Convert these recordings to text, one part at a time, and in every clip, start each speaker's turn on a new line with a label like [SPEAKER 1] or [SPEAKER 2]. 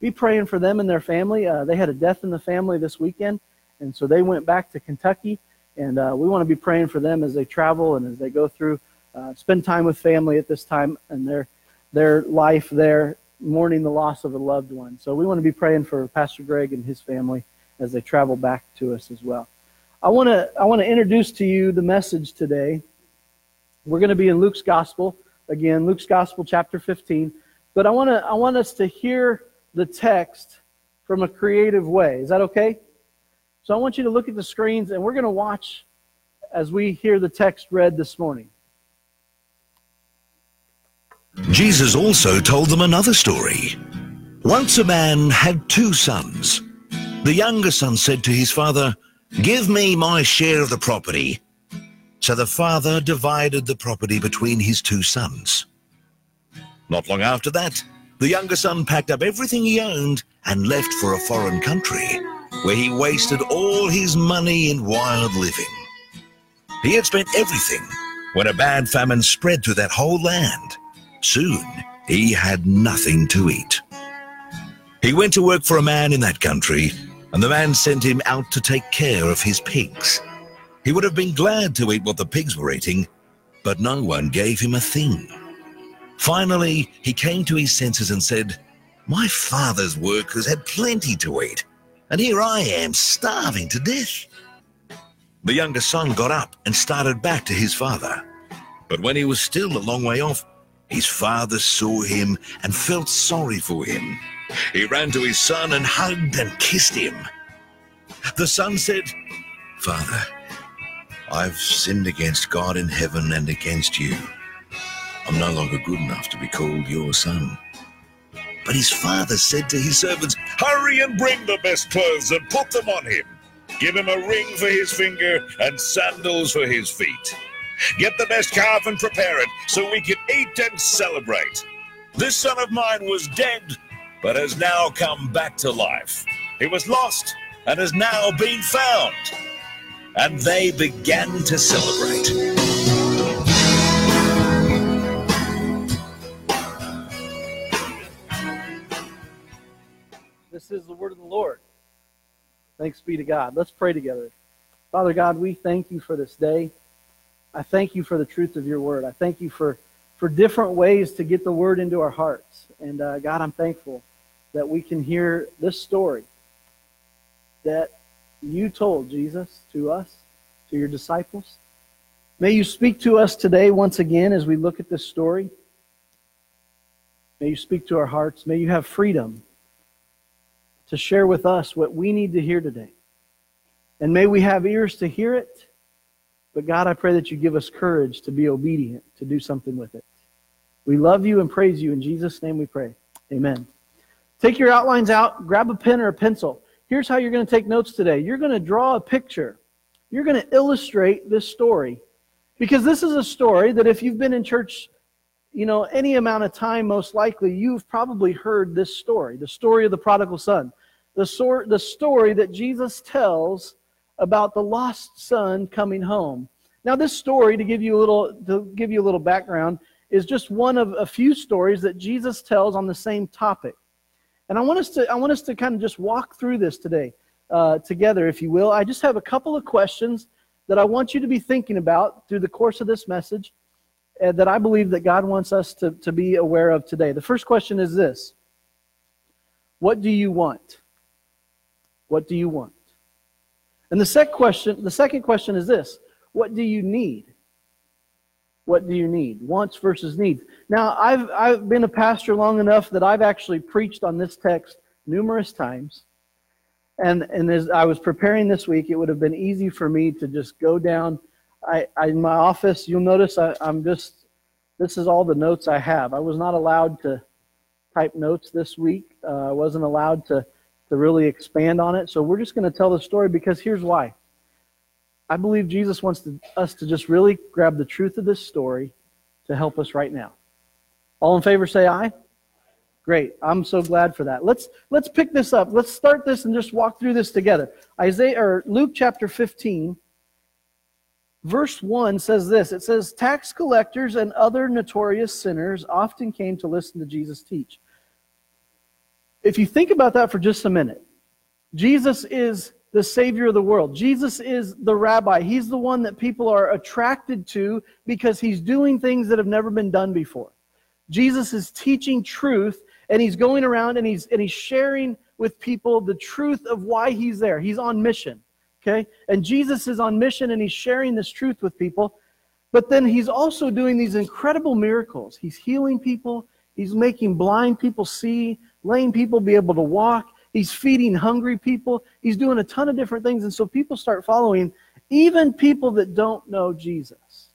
[SPEAKER 1] be praying for them and their family. Uh, they had a death in the family this weekend, and so they went back to Kentucky. And uh, we want to be praying for them as they travel and as they go through, uh, spend time with family at this time and their their life there, mourning the loss of a loved one. So we want to be praying for Pastor Greg and his family as they travel back to us as well. I want to I want to introduce to you the message today. We're going to be in Luke's Gospel again, Luke's Gospel, chapter 15. But I want to I want us to hear the text from a creative way. Is that okay? So I want you to look at the screens and we're going to watch as we hear the text read this morning.
[SPEAKER 2] Jesus also told them another story. Once a man had two sons. The younger son said to his father, Give me my share of the property. So the father divided the property between his two sons. Not long after that, the younger son packed up everything he owned and left for a foreign country where he wasted all his money in wild living. He had spent everything when a bad famine spread through that whole land. Soon, he had nothing to eat. He went to work for a man in that country, and the man sent him out to take care of his pigs. He would have been glad to eat what the pigs were eating, but no one gave him a thing. Finally, he came to his senses and said, My father's workers had plenty to eat, and here I am starving to death. The younger son got up and started back to his father. But when he was still a long way off, his father saw him and felt sorry for him. He ran to his son and hugged and kissed him. The son said, Father, I've sinned against God in heaven and against you. I'm no longer good enough to be called your son. But his father said to his servants, Hurry and bring the best clothes and put them on him. Give him a ring for his finger and sandals for his feet. Get the best calf and prepare it so we can eat and celebrate. This son of mine was dead, but has now come back to life. He was lost and has now been found. And they began to celebrate.
[SPEAKER 1] Is the word of the Lord. Thanks be to God. Let's pray together. Father God, we thank you for this day. I thank you for the truth of your word. I thank you for, for different ways to get the word into our hearts. And uh, God, I'm thankful that we can hear this story that you told, Jesus, to us, to your disciples. May you speak to us today once again as we look at this story. May you speak to our hearts. May you have freedom to share with us what we need to hear today. And may we have ears to hear it. But God, I pray that you give us courage to be obedient, to do something with it. We love you and praise you. In Jesus' name we pray. Amen. Take your outlines out, grab a pen or a pencil. Here's how you're going to take notes today. You're going to draw a picture. You're going to illustrate this story. Because this is a story that if you've been in church you know, any amount of time, most likely, you've probably heard this story the story of the prodigal son. The, sort, the story that Jesus tells about the lost son coming home. Now, this story, to give you a little, to give you a little background, is just one of a few stories that Jesus tells on the same topic. And I want us to, I want us to kind of just walk through this today uh, together, if you will. I just have a couple of questions that I want you to be thinking about through the course of this message Uh, that I believe that God wants us to, to be aware of today. The first question is this What do you want? What do you want? And the second question, the second question is this What do you need? What do you need? Wants versus needs. Now, I've, I've been a pastor long enough that I've actually preached on this text numerous times. And, and as I was preparing this week, it would have been easy for me to just go down I, I, in my office, you'll notice I, I'm just, this is all the notes I have. I was not allowed to type notes this week. Uh, I wasn't allowed to, to really expand on it. So we're just going to tell the story because here's why. I believe Jesus wants to, us to just really grab the truth of this story to help us right now. All in favor say aye. Great. I'm so glad for that. Let's let's pick this up. Let's start this and just walk through this together. Isaiah or Luke chapter 15 verse 1 says this it says, Tax collectors and other notorious sinners often came to listen to Jesus teach. if you think about that for just a minute, Jesus is the Savior of the world. Jesus is the rabbi. He's the one that people are attracted to because he's doing things that have never been done before. Jesus is teaching truth and he's going around and he's and he's sharing with people the truth of why he's there. He's on mission. Okay? And Jesus is on mission and he's sharing this truth with people. But then he's also doing these incredible miracles. He's healing people, he's making blind people see, lame people be able to walk. He's feeding hungry people. He's doing a ton of different things. And so people start following, even people that don't know Jesus.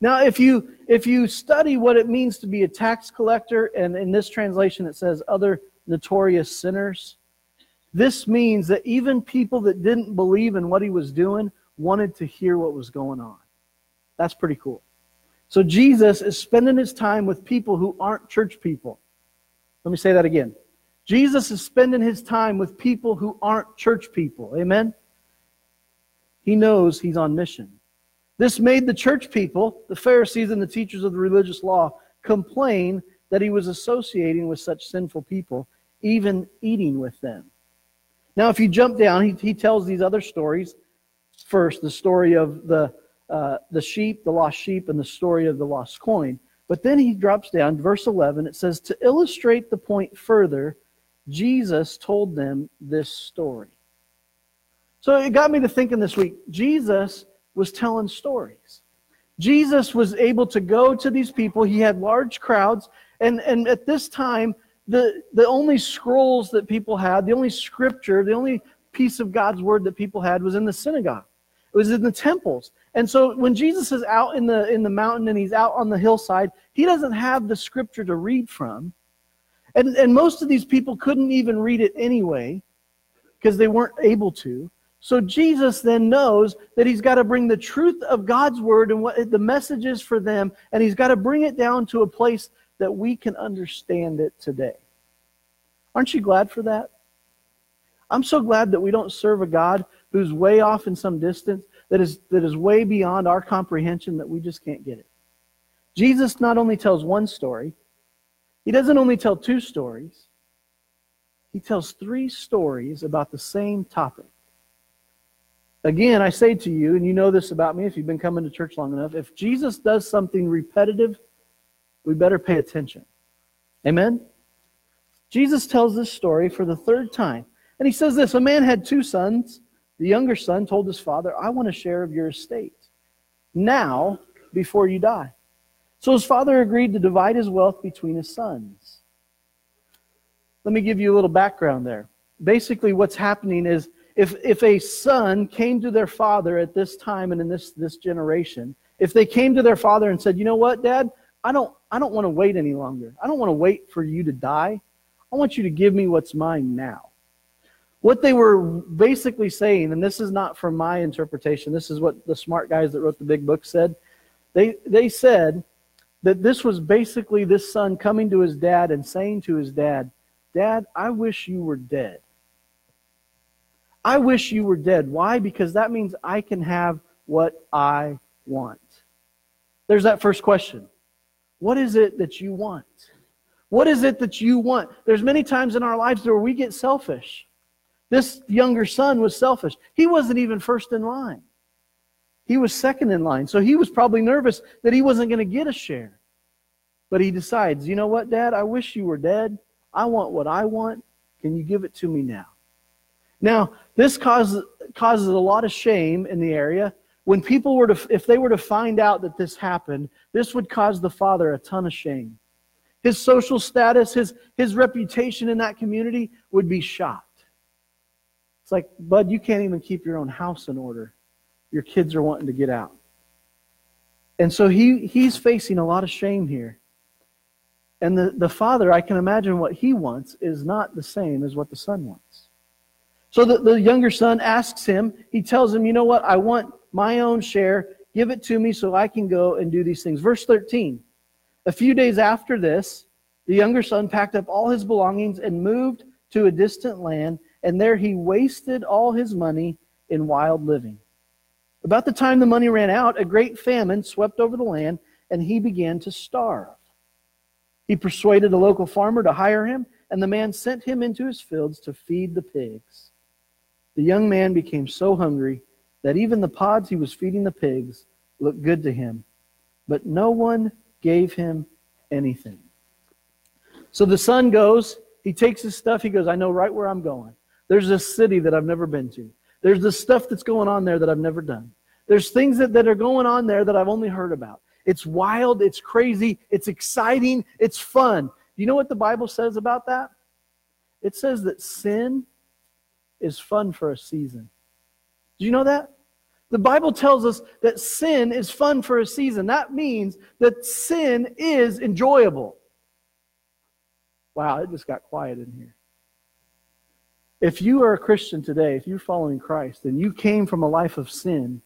[SPEAKER 1] Now, if you if you study what it means to be a tax collector, and in this translation it says other notorious sinners, this means that even people that didn't believe in what he was doing wanted to hear what was going on. That's pretty cool. So Jesus is spending his time with people who aren't church people. Let me say that again. Jesus is spending his time with people who aren't church people. Amen? He knows he's on mission. This made the church people, the Pharisees and the teachers of the religious law, complain that he was associating with such sinful people, even eating with them. Now, if you jump down, he, he tells these other stories. First, the story of the, uh, the sheep, the lost sheep, and the story of the lost coin. But then he drops down, verse 11, it says, To illustrate the point further, Jesus told them this story. So it got me to thinking this week Jesus was telling stories. Jesus was able to go to these people. He had large crowds. And, and at this time, the, the only scrolls that people had, the only scripture, the only piece of God's word that people had was in the synagogue. It was in the temples. And so when Jesus is out in the in the mountain and he's out on the hillside, he doesn't have the scripture to read from. And, and most of these people couldn't even read it anyway because they weren't able to. So Jesus then knows that he's got to bring the truth of God's word and what the message is for them, and he's got to bring it down to a place that we can understand it today. Aren't you glad for that? I'm so glad that we don't serve a God who's way off in some distance, that is, that is way beyond our comprehension, that we just can't get it. Jesus not only tells one story, he doesn't only tell two stories, he tells three stories about the same topic. Again, I say to you, and you know this about me if you've been coming to church long enough, if Jesus does something repetitive, we better pay attention. Amen? Jesus tells this story for the third time. And he says this A man had two sons. The younger son told his father, I want a share of your estate now before you die. So his father agreed to divide his wealth between his sons. Let me give you a little background there. Basically, what's happening is if, if a son came to their father at this time and in this, this generation, if they came to their father and said, You know what, Dad? I don't, I don't want to wait any longer. I don't want to wait for you to die. I want you to give me what's mine now. What they were basically saying, and this is not from my interpretation, this is what the smart guys that wrote the big book said. They, they said, that this was basically this son coming to his dad and saying to his dad, Dad, I wish you were dead. I wish you were dead. Why? Because that means I can have what I want. There's that first question. What is it that you want? What is it that you want? There's many times in our lives where we get selfish. This younger son was selfish. He wasn't even first in line. He was second in line. So he was probably nervous that he wasn't going to get a share. But he decides, you know what, Dad? I wish you were dead. I want what I want. Can you give it to me now? Now, this causes, causes a lot of shame in the area. When people were to, if they were to find out that this happened, this would cause the father a ton of shame. His social status, his, his reputation in that community would be shot. It's like, Bud, you can't even keep your own house in order your kids are wanting to get out. And so he, he's facing a lot of shame here. And the, the father, I can imagine what he wants is not the same as what the son wants. So the, the younger son asks him, he tells him, You know what? I want my own share. Give it to me so I can go and do these things. Verse 13. A few days after this, the younger son packed up all his belongings and moved to a distant land, and there he wasted all his money in wild living. About the time the money ran out, a great famine swept over the land, and he began to starve. He persuaded a local farmer to hire him, and the man sent him into his fields to feed the pigs. The young man became so hungry that even the pods he was feeding the pigs looked good to him, but no one gave him anything. So the son goes, he takes his stuff, he goes, I know right where I'm going. There's a city that I've never been to. There's the stuff that's going on there that I've never done. There's things that, that are going on there that I've only heard about. It's wild, it's crazy, it's exciting, it's fun. Do you know what the Bible says about that? It says that sin is fun for a season. Do you know that? The Bible tells us that sin is fun for a season. That means that sin is enjoyable. Wow, it just got quiet in here. If you are a Christian today, if you're following Christ, and you came from a life of sin,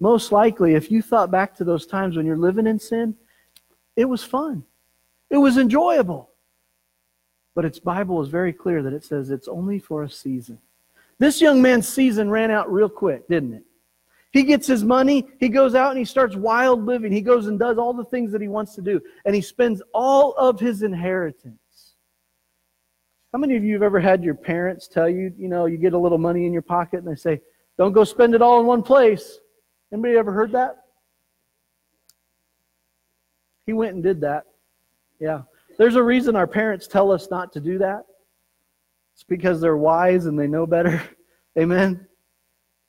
[SPEAKER 1] most likely, if you thought back to those times when you're living in sin, it was fun. It was enjoyable. But its Bible is very clear that it says it's only for a season. This young man's season ran out real quick, didn't it? He gets his money, he goes out and he starts wild living. He goes and does all the things that he wants to do, and he spends all of his inheritance. How many of you have ever had your parents tell you, you know, you get a little money in your pocket and they say, don't go spend it all in one place? Anybody ever heard that? He went and did that. Yeah. There's a reason our parents tell us not to do that. It's because they're wise and they know better. Amen.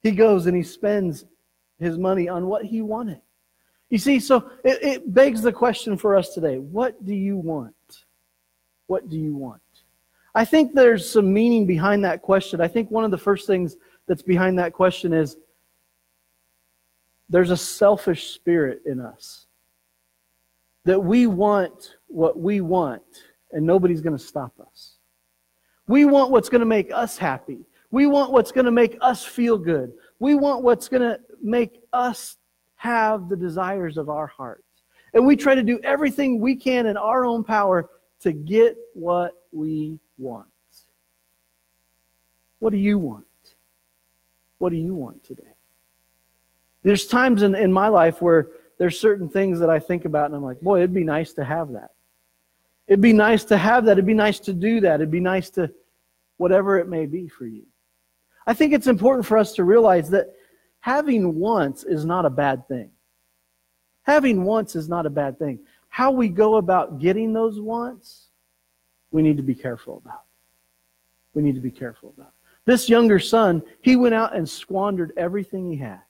[SPEAKER 1] He goes and he spends his money on what he wanted. You see, so it, it begs the question for us today what do you want? What do you want? I think there's some meaning behind that question. I think one of the first things that's behind that question is there's a selfish spirit in us. That we want what we want, and nobody's going to stop us. We want what's going to make us happy. We want what's going to make us feel good. We want what's going to make us have the desires of our hearts. And we try to do everything we can in our own power to get what we want. What do you want? What do you want today? There's times in, in my life where there's certain things that I think about and I'm like, boy, it'd be nice to have that. It'd be nice to have that. It'd be nice to do that. It'd be nice to whatever it may be for you. I think it's important for us to realize that having wants is not a bad thing. Having wants is not a bad thing. How we go about getting those wants, we need to be careful about. We need to be careful about. This younger son, he went out and squandered everything he had.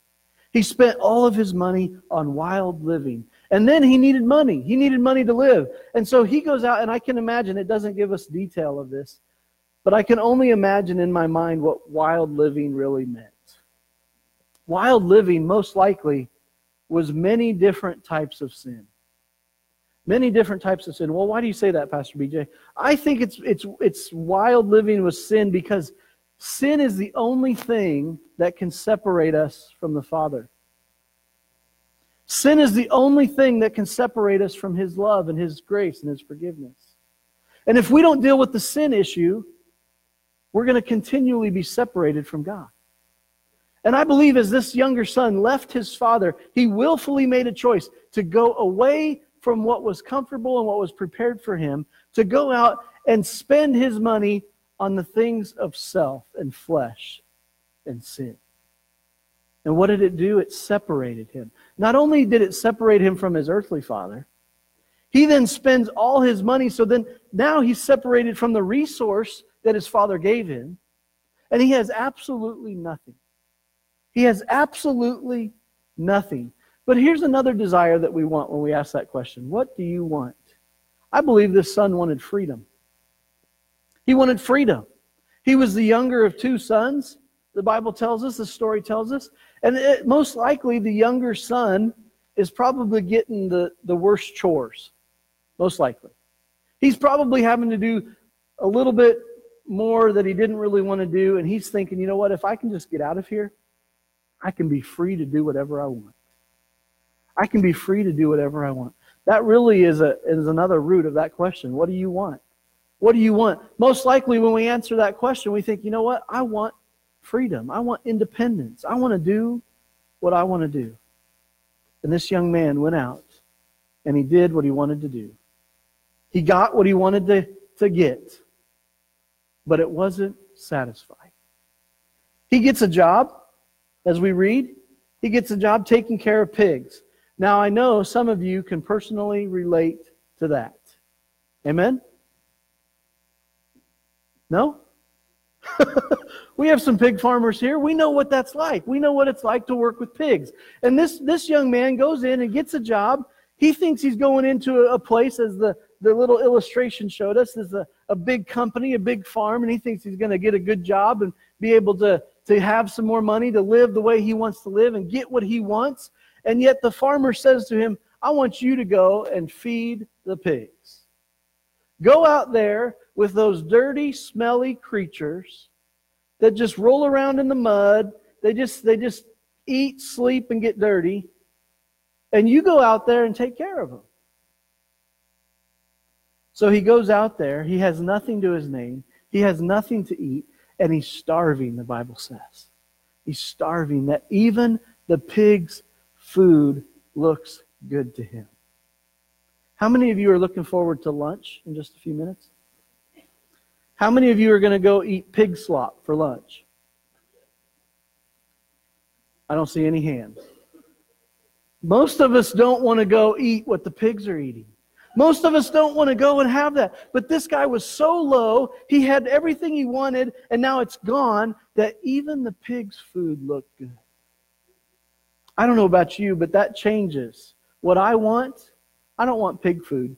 [SPEAKER 1] He spent all of his money on wild living. And then he needed money. He needed money to live. And so he goes out, and I can imagine, it doesn't give us detail of this, but I can only imagine in my mind what wild living really meant. Wild living, most likely, was many different types of sin. Many different types of sin. Well, why do you say that, Pastor BJ? I think it's, it's, it's wild living was sin because sin is the only thing that can separate us from the Father. Sin is the only thing that can separate us from His love and His grace and His forgiveness. And if we don't deal with the sin issue, we're going to continually be separated from God. And I believe as this younger son left his father, he willfully made a choice to go away from what was comfortable and what was prepared for him, to go out and spend his money on the things of self and flesh and sin. And what did it do? It separated him. Not only did it separate him from his earthly father, he then spends all his money. So then now he's separated from the resource that his father gave him, and he has absolutely nothing. He has absolutely nothing. But here's another desire that we want when we ask that question What do you want? I believe this son wanted freedom. He wanted freedom. He was the younger of two sons the Bible tells us, the story tells us. And it, most likely, the younger son is probably getting the, the worst chores. Most likely. He's probably having to do a little bit more that he didn't really want to do. And he's thinking, you know what? If I can just get out of here, I can be free to do whatever I want. I can be free to do whatever I want. That really is, a, is another root of that question. What do you want? What do you want? Most likely, when we answer that question, we think, you know what? I want freedom. I want independence. I want to do what I want to do. And this young man went out and he did what he wanted to do. He got what he wanted to, to get. but it wasn't satisfying. He gets a job, as we read. He gets a job taking care of pigs. Now, I know some of you can personally relate to that. Amen? No? we have some pig farmers here. We know what that's like. We know what it's like to work with pigs. And this, this young man goes in and gets a job. He thinks he's going into a, place, as the, the little illustration showed us, is a, a big company, a big farm, and he thinks he's going to get a good job and be able to, to have some more money to live the way he wants to live and get what he wants. And yet the farmer says to him, I want you to go and feed the pigs. Go out there with those dirty, smelly creatures that just roll around in the mud. They just, they just eat, sleep, and get dirty. And you go out there and take care of them. So he goes out there. He has nothing to his name. He has nothing to eat. And he's starving, the Bible says. He's starving that even the pig's food looks good to him. How many of you are looking forward to lunch in just a few minutes? How many of you are going to go eat pig slop for lunch? I don't see any hands. Most of us don't want to go eat what the pigs are eating. Most of us don't want to go and have that. But this guy was so low, he had everything he wanted, and now it's gone, that even the pig's food looked good. I don't know about you, but that changes. What I want, I don't want pig food.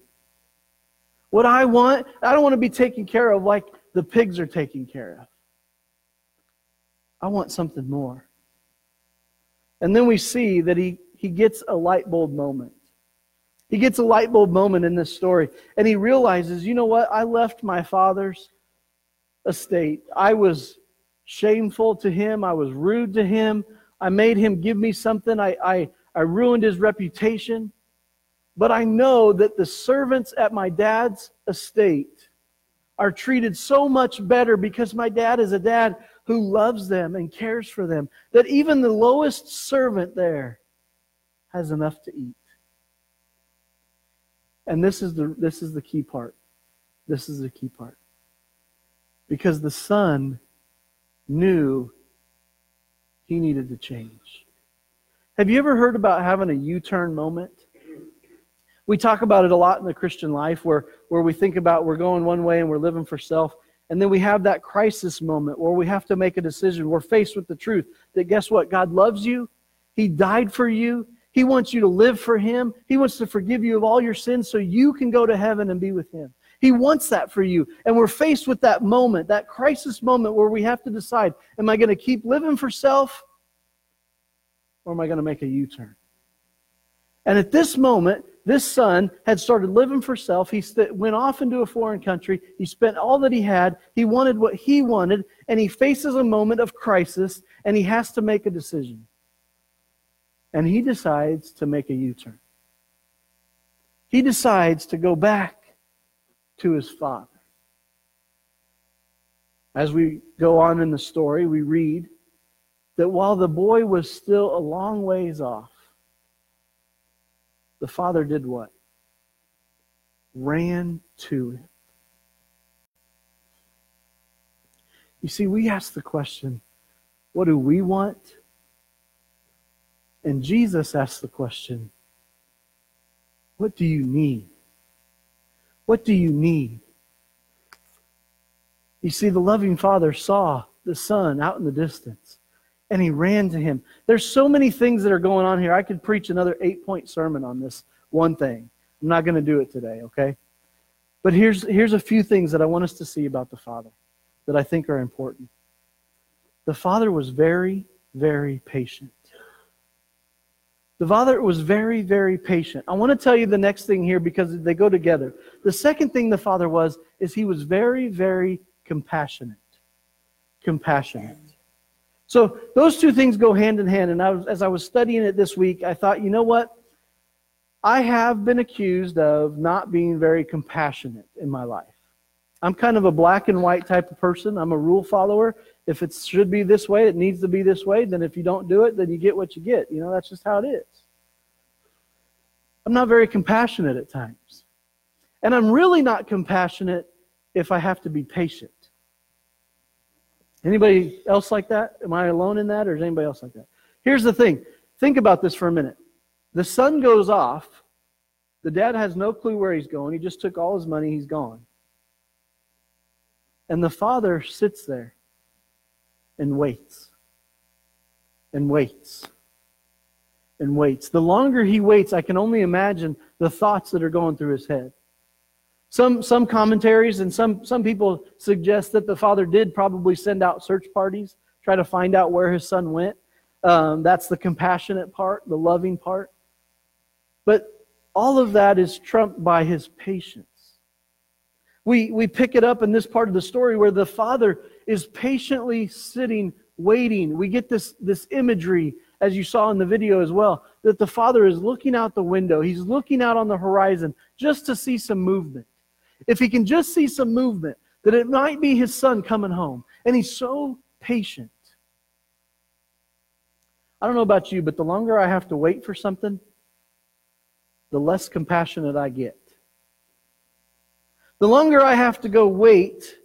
[SPEAKER 1] What I want, I don't want to be taken care of like the pigs are taken care of. I want something more. And then we see that he, he gets a light bulb moment. He gets a light bulb moment in this story. And he realizes, you know what? I left my father's estate. I was shameful to him. I was rude to him. I made him give me something. I, I, I ruined his reputation. But I know that the servants at my dad's estate are treated so much better because my dad is a dad who loves them and cares for them that even the lowest servant there has enough to eat. And this is the this is the key part. This is the key part. Because the son knew he needed to change. Have you ever heard about having a U-turn moment? We talk about it a lot in the Christian life where, where we think about we're going one way and we're living for self. And then we have that crisis moment where we have to make a decision. We're faced with the truth that guess what? God loves you. He died for you. He wants you to live for Him. He wants to forgive you of all your sins so you can go to heaven and be with Him. He wants that for you. And we're faced with that moment, that crisis moment where we have to decide am I going to keep living for self or am I going to make a U turn? And at this moment, this son had started living for self. He went off into a foreign country. He spent all that he had. He wanted what he wanted, and he faces a moment of crisis, and he has to make a decision. And he decides to make a U turn. He decides to go back to his father. As we go on in the story, we read that while the boy was still a long ways off, the father did what? Ran to him. You see, we ask the question, what do we want? And Jesus asked the question, what do you need? What do you need? You see, the loving father saw the son out in the distance and he ran to him. There's so many things that are going on here. I could preach another eight point sermon on this one thing. I'm not going to do it today, okay? But here's, here's a few things that I want us to see about the Father that I think are important. The Father was very, very patient. The Father was very, very patient. I want to tell you the next thing here because they go together. The second thing the Father was is he was very, very compassionate. Compassionate. So those two things go hand in hand. And I was, as I was studying it this week, I thought, you know what? I have been accused of not being very compassionate in my life. I'm kind of a black and white type of person. I'm a rule follower. If it should be this way, it needs to be this way. Then if you don't do it, then you get what you get. You know, that's just how it is. I'm not very compassionate at times. And I'm really not compassionate if I have to be patient. Anybody else like that? Am I alone in that, or is anybody else like that? Here's the thing think about this for a minute. The son goes off. The dad has no clue where he's going. He just took all his money, he's gone. And the father sits there and waits and waits and waits. The longer he waits, I can only imagine the thoughts that are going through his head. Some, some commentaries and some, some people suggest that the father did probably send out search parties, try to find out where his son went. Um, that's the compassionate part, the loving part. But all of that is trumped by his patience. We, we pick it up in this part of the story where the father is patiently sitting, waiting. We get this, this imagery, as you saw in the video as well, that the father is looking out the window. He's looking out on the horizon just to see some movement. If he can just see some movement, that it might be his son coming home. And he's so patient. I don't know about you, but the longer I have to wait for something, the less compassionate I get. The longer I have to go wait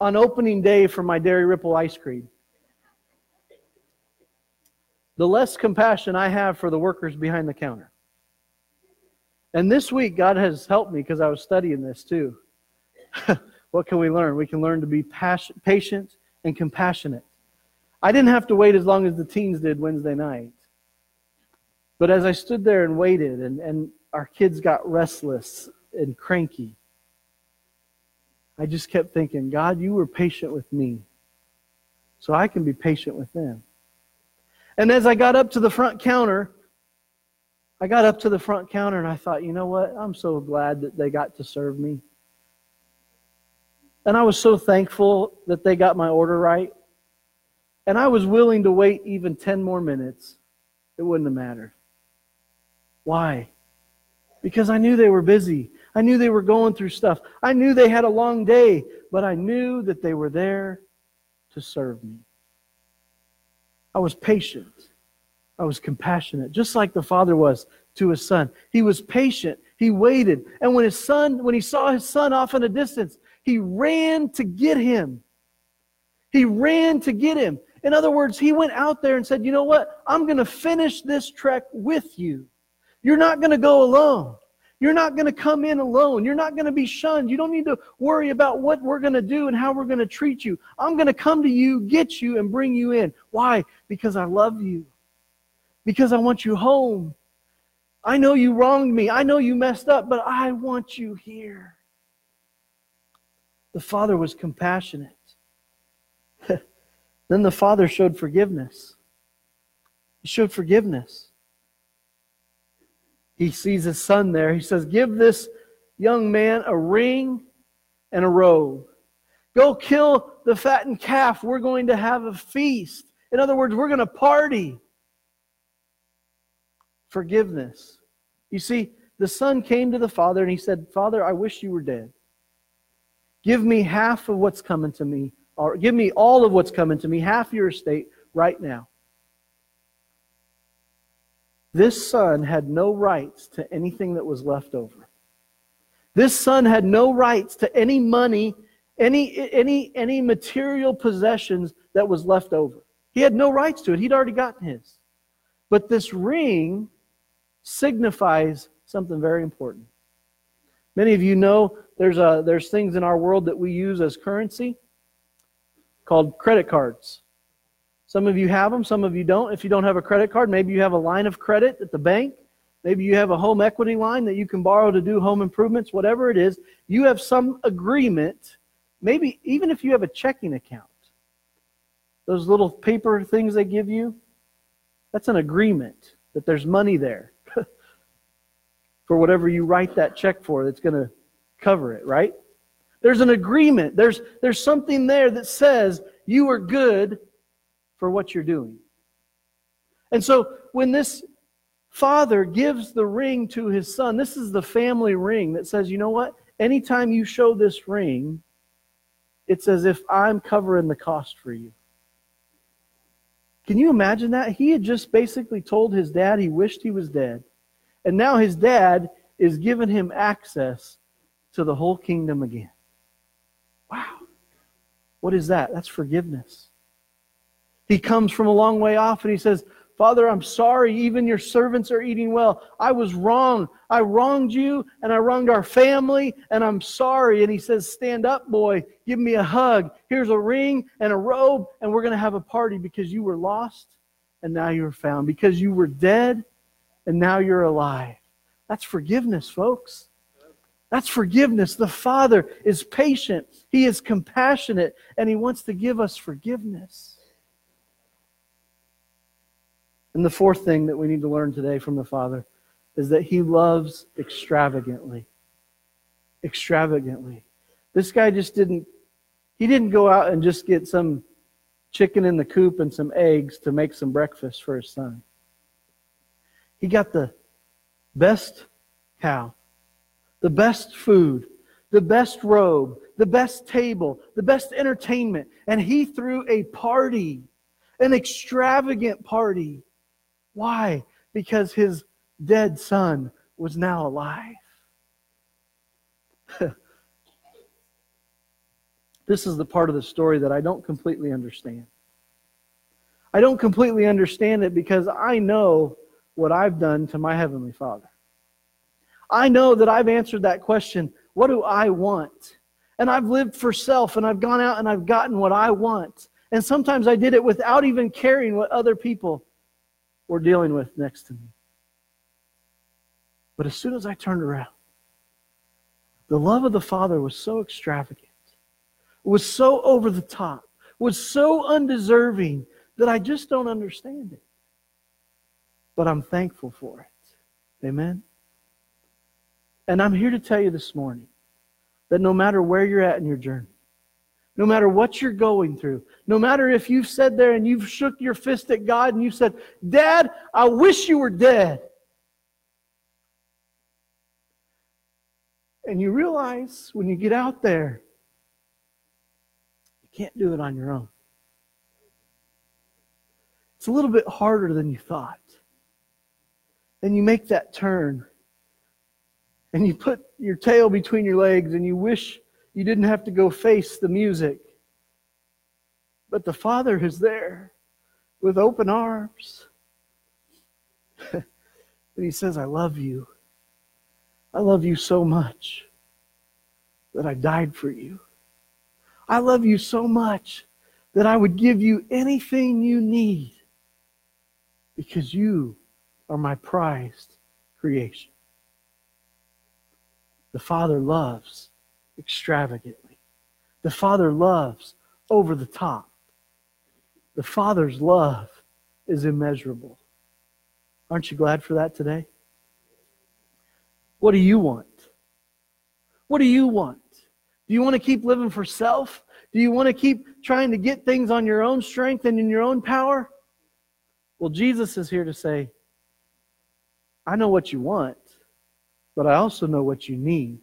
[SPEAKER 1] on opening day for my Dairy Ripple ice cream, the less compassion I have for the workers behind the counter. And this week, God has helped me because I was studying this too. what can we learn? We can learn to be passion, patient and compassionate. I didn't have to wait as long as the teens did Wednesday night. But as I stood there and waited, and, and our kids got restless and cranky, I just kept thinking, God, you were patient with me, so I can be patient with them. And as I got up to the front counter, I got up to the front counter and I thought, you know what? I'm so glad that they got to serve me. And I was so thankful that they got my order right. And I was willing to wait even 10 more minutes. It wouldn't have mattered. Why? Because I knew they were busy. I knew they were going through stuff. I knew they had a long day, but I knew that they were there to serve me. I was patient. I was compassionate, just like the father was to his son. He was patient. He waited. And when his son, when he saw his son off in a distance, he ran to get him. He ran to get him. In other words, he went out there and said, You know what? I'm going to finish this trek with you. You're not going to go alone. You're not going to come in alone. You're not going to be shunned. You don't need to worry about what we're going to do and how we're going to treat you. I'm going to come to you, get you, and bring you in. Why? Because I love you because I want you home. I know you wronged me. I know you messed up, but I want you here. The father was compassionate. then the father showed forgiveness. He showed forgiveness. He sees his son there. He says, Give this young man a ring and a robe. Go kill the fattened calf. We're going to have a feast. In other words, we're going to party forgiveness. You see, the son came to the father and he said, Father, I wish you were dead. Give me half of what's coming to me, or give me all of what's coming to me, half your estate right now. This son had no rights to anything that was left over. This son had no rights to any money, any, any, any material possessions that was left over. He had no rights to it. He'd already gotten his. But this ring signifies something very important. Many of you know there's, a, there's things in our world that we use as currency called credit cards. Some of you have them, some of you don't. If you don't have a credit card, maybe you have a line of credit at the bank. Maybe you have a home equity line that you can borrow to do home improvements, whatever it is. You have some agreement, maybe even if you have a checking account. Those little paper things they give you, that's an agreement that there's money there for whatever you write that check for that's going to cover it, right? There's an agreement. There's, there's something there that says you are good for what you're doing. And so when this father gives the ring to his son, this is the family ring that says, you know what? Anytime you show this ring, it's as if I'm covering the cost for you. Can you imagine that? He had just basically told his dad he wished he was dead. And now his dad is giving him access to the whole kingdom again. Wow. What is that? That's forgiveness. He comes from a long way off and he says, Father, I'm sorry. Even your servants are eating well. I was wrong. I wronged you and I wronged our family and I'm sorry. And he says, Stand up, boy. Give me a hug. Here's a ring and a robe and we're going to have a party because you were lost and now you're found. Because you were dead and now you're alive. That's forgiveness, folks. That's forgiveness. The Father is patient, He is compassionate, and He wants to give us forgiveness. And the fourth thing that we need to learn today from the Father is that He loves extravagantly. Extravagantly. This guy just didn't, he didn't go out and just get some chicken in the coop and some eggs to make some breakfast for his son. He got the best cow, the best food, the best robe, the best table, the best entertainment, and he threw a party, an extravagant party. Why? Because his dead son was now alive. this is the part of the story that I don't completely understand. I don't completely understand it because I know what I've done to my Heavenly Father. I know that I've answered that question what do I want? And I've lived for self and I've gone out and I've gotten what I want. And sometimes I did it without even caring what other people were dealing with next to me. But as soon as I turned around, the love of the Father was so extravagant, was so over the top, was so undeserving that I just don't understand it. But I'm thankful for it. Amen? And I'm here to tell you this morning that no matter where you're at in your journey, no matter what you're going through, no matter if you've said there and you've shook your fist at God and you said, Dad, I wish you were dead. And you realize when you get out there, you can't do it on your own. It's a little bit harder than you thought. And you make that turn and you put your tail between your legs and you wish you didn't have to go face the music. But the Father is there with open arms. and He says, I love you. I love you so much that I died for you. I love you so much that I would give you anything you need because you are my prized creation. The Father loves extravagantly. The Father loves over the top. The Father's love is immeasurable. Aren't you glad for that today? What do you want? What do you want? Do you want to keep living for self? Do you want to keep trying to get things on your own strength and in your own power? Well, Jesus is here to say, I know what you want but I also know what you need.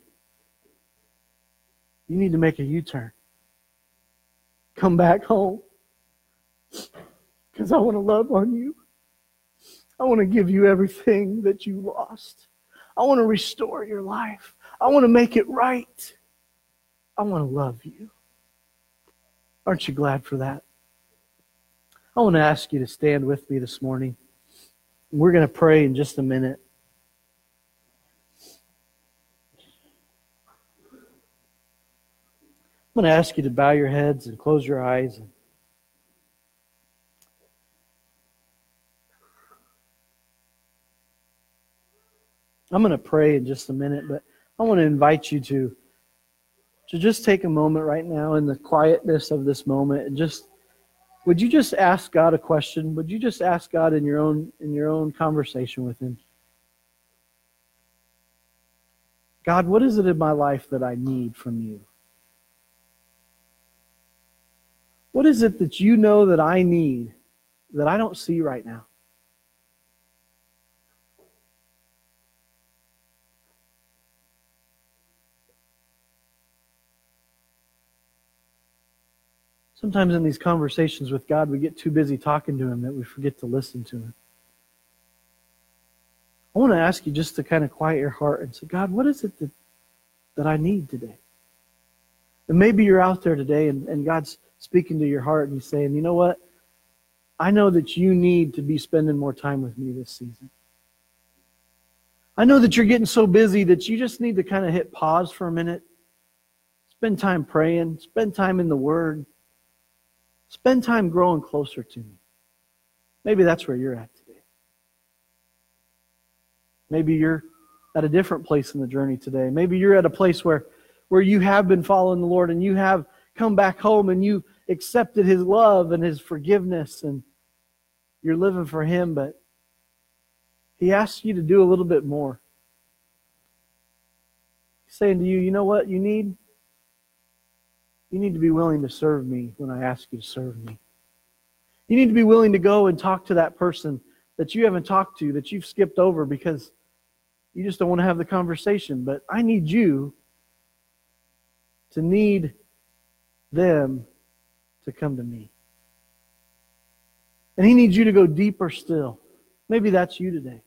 [SPEAKER 1] You need to make a U turn. Come back home. Because I want to love on you. I want to give you everything that you lost. I want to restore your life. I want to make it right. I want to love you. Aren't you glad for that? I want to ask you to stand with me this morning. We're going to pray in just a minute. I'm going to ask you to bow your heads and close your eyes. I'm going to pray in just a minute, but I want to invite you to to just take a moment right now in the quietness of this moment and just would you just ask God a question? Would you just ask God in your own in your own conversation with him? God, what is it in my life that I need from you? What is it that you know that I need that I don't see right now? Sometimes in these conversations with God, we get too busy talking to Him that we forget to listen to Him. I want to ask you just to kind of quiet your heart and say, God, what is it that, that I need today? And maybe you're out there today and, and God's speaking to your heart and he's saying, you know what? I know that you need to be spending more time with me this season. I know that you're getting so busy that you just need to kind of hit pause for a minute. Spend time praying, spend time in the Word, spend time growing closer to me. Maybe that's where you're at today. Maybe you're at a different place in the journey today. Maybe you're at a place where, where you have been following the Lord and you have come back home and you accepted His love and His forgiveness and you're living for Him, but He asks you to do a little bit more. He's saying to you, you know what you need? You need to be willing to serve me when I ask you to serve me. You need to be willing to go and talk to that person that you haven't talked to, that you've skipped over because you just don't want to have the conversation. But I need you to need them to come to me. And He needs you to go deeper still. Maybe that's you today.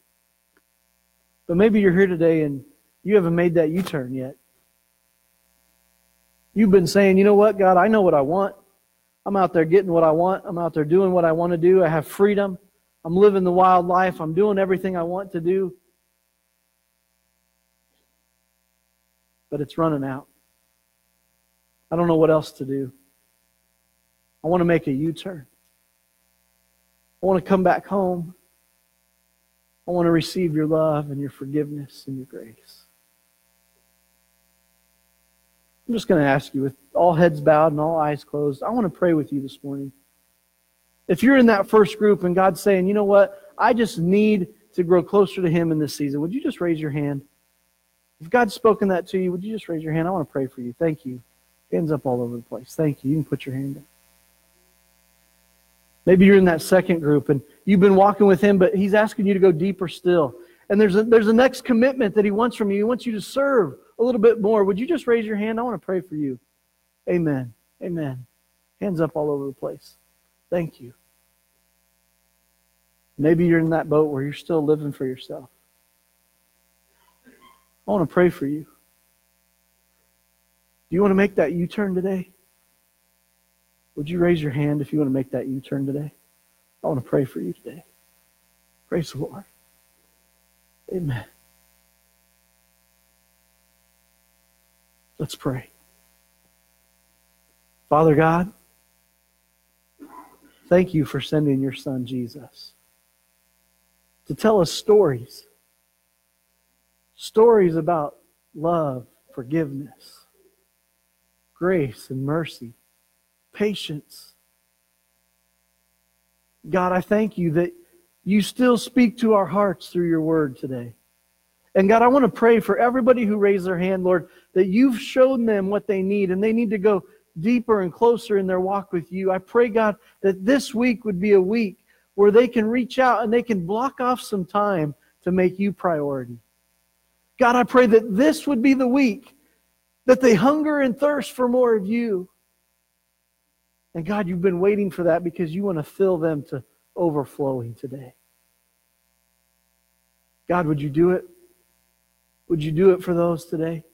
[SPEAKER 1] But maybe you're here today and you haven't made that U turn yet. You've been saying, you know what, God, I know what I want. I'm out there getting what I want. I'm out there doing what I want to do. I have freedom. I'm living the wild life. I'm doing everything I want to do. But it's running out. I don't know what else to do. I want to make a U turn. I want to come back home. I want to receive your love and your forgiveness and your grace. I'm just going to ask you, with all heads bowed and all eyes closed, I want to pray with you this morning. If you're in that first group and God's saying, you know what, I just need to grow closer to Him in this season, would you just raise your hand? If God's spoken that to you, would you just raise your hand? I want to pray for you. Thank you. Hands up all over the place. Thank you. You can put your hand up. Maybe you're in that second group and you've been walking with Him, but He's asking you to go deeper still. And there's a, there's a next commitment that He wants from you. He wants you to serve a little bit more. Would you just raise your hand? I want to pray for you. Amen. Amen. Hands up all over the place. Thank you. Maybe you're in that boat where you're still living for yourself. I want to pray for you. Do you want to make that U turn today? Would you raise your hand if you want to make that U turn today? I want to pray for you today. Praise the Lord. Amen. Let's pray. Father God, thank you for sending your son Jesus to tell us stories. Stories about love, forgiveness, grace and mercy, patience. God, I thank you that you still speak to our hearts through your word today. And God, I want to pray for everybody who raised their hand, Lord, that you've shown them what they need and they need to go deeper and closer in their walk with you. I pray, God, that this week would be a week where they can reach out and they can block off some time to make you priority. God, I pray that this would be the week that they hunger and thirst for more of you. And God, you've been waiting for that because you want to fill them to overflowing today. God, would you do it? Would you do it for those today?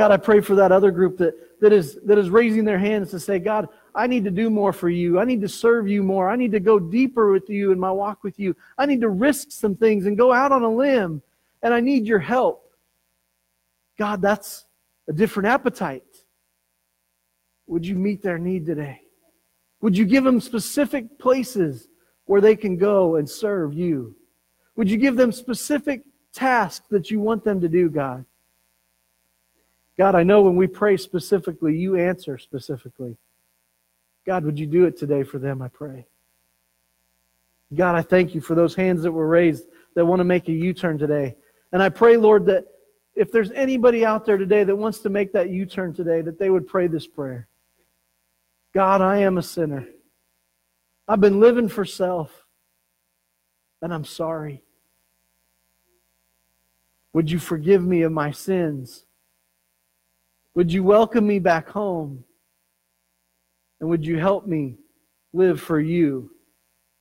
[SPEAKER 1] God, I pray for that other group that, that, is, that is raising their hands to say, God, I need to do more for you. I need to serve you more. I need to go deeper with you in my walk with you. I need to risk some things and go out on a limb, and I need your help. God, that's a different appetite. Would you meet their need today? Would you give them specific places where they can go and serve you? Would you give them specific tasks that you want them to do, God. God, I know when we pray specifically, you answer specifically. God, would you do it today for them, I pray. God, I thank you for those hands that were raised that want to make a U turn today. And I pray, Lord, that if there's anybody out there today that wants to make that U turn today, that they would pray this prayer God, I am a sinner. I've been living for self, and I'm sorry. Would you forgive me of my sins? Would you welcome me back home? And would you help me live for you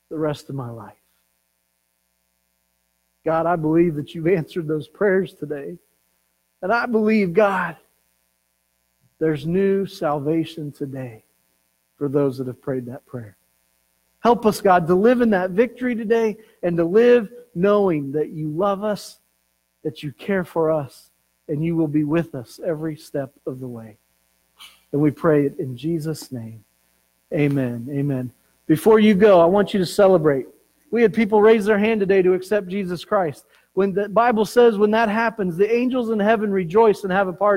[SPEAKER 1] the rest of my life? God, I believe that you've answered those prayers today. And I believe, God, there's new salvation today for those that have prayed that prayer. Help us, God, to live in that victory today and to live knowing that you love us, that you care for us, and you will be with us every step of the way. And we pray it in Jesus' name. Amen. Amen. Before you go, I want you to celebrate. We had people raise their hand today to accept Jesus Christ. When the Bible says when that happens, the angels in heaven rejoice and have a party.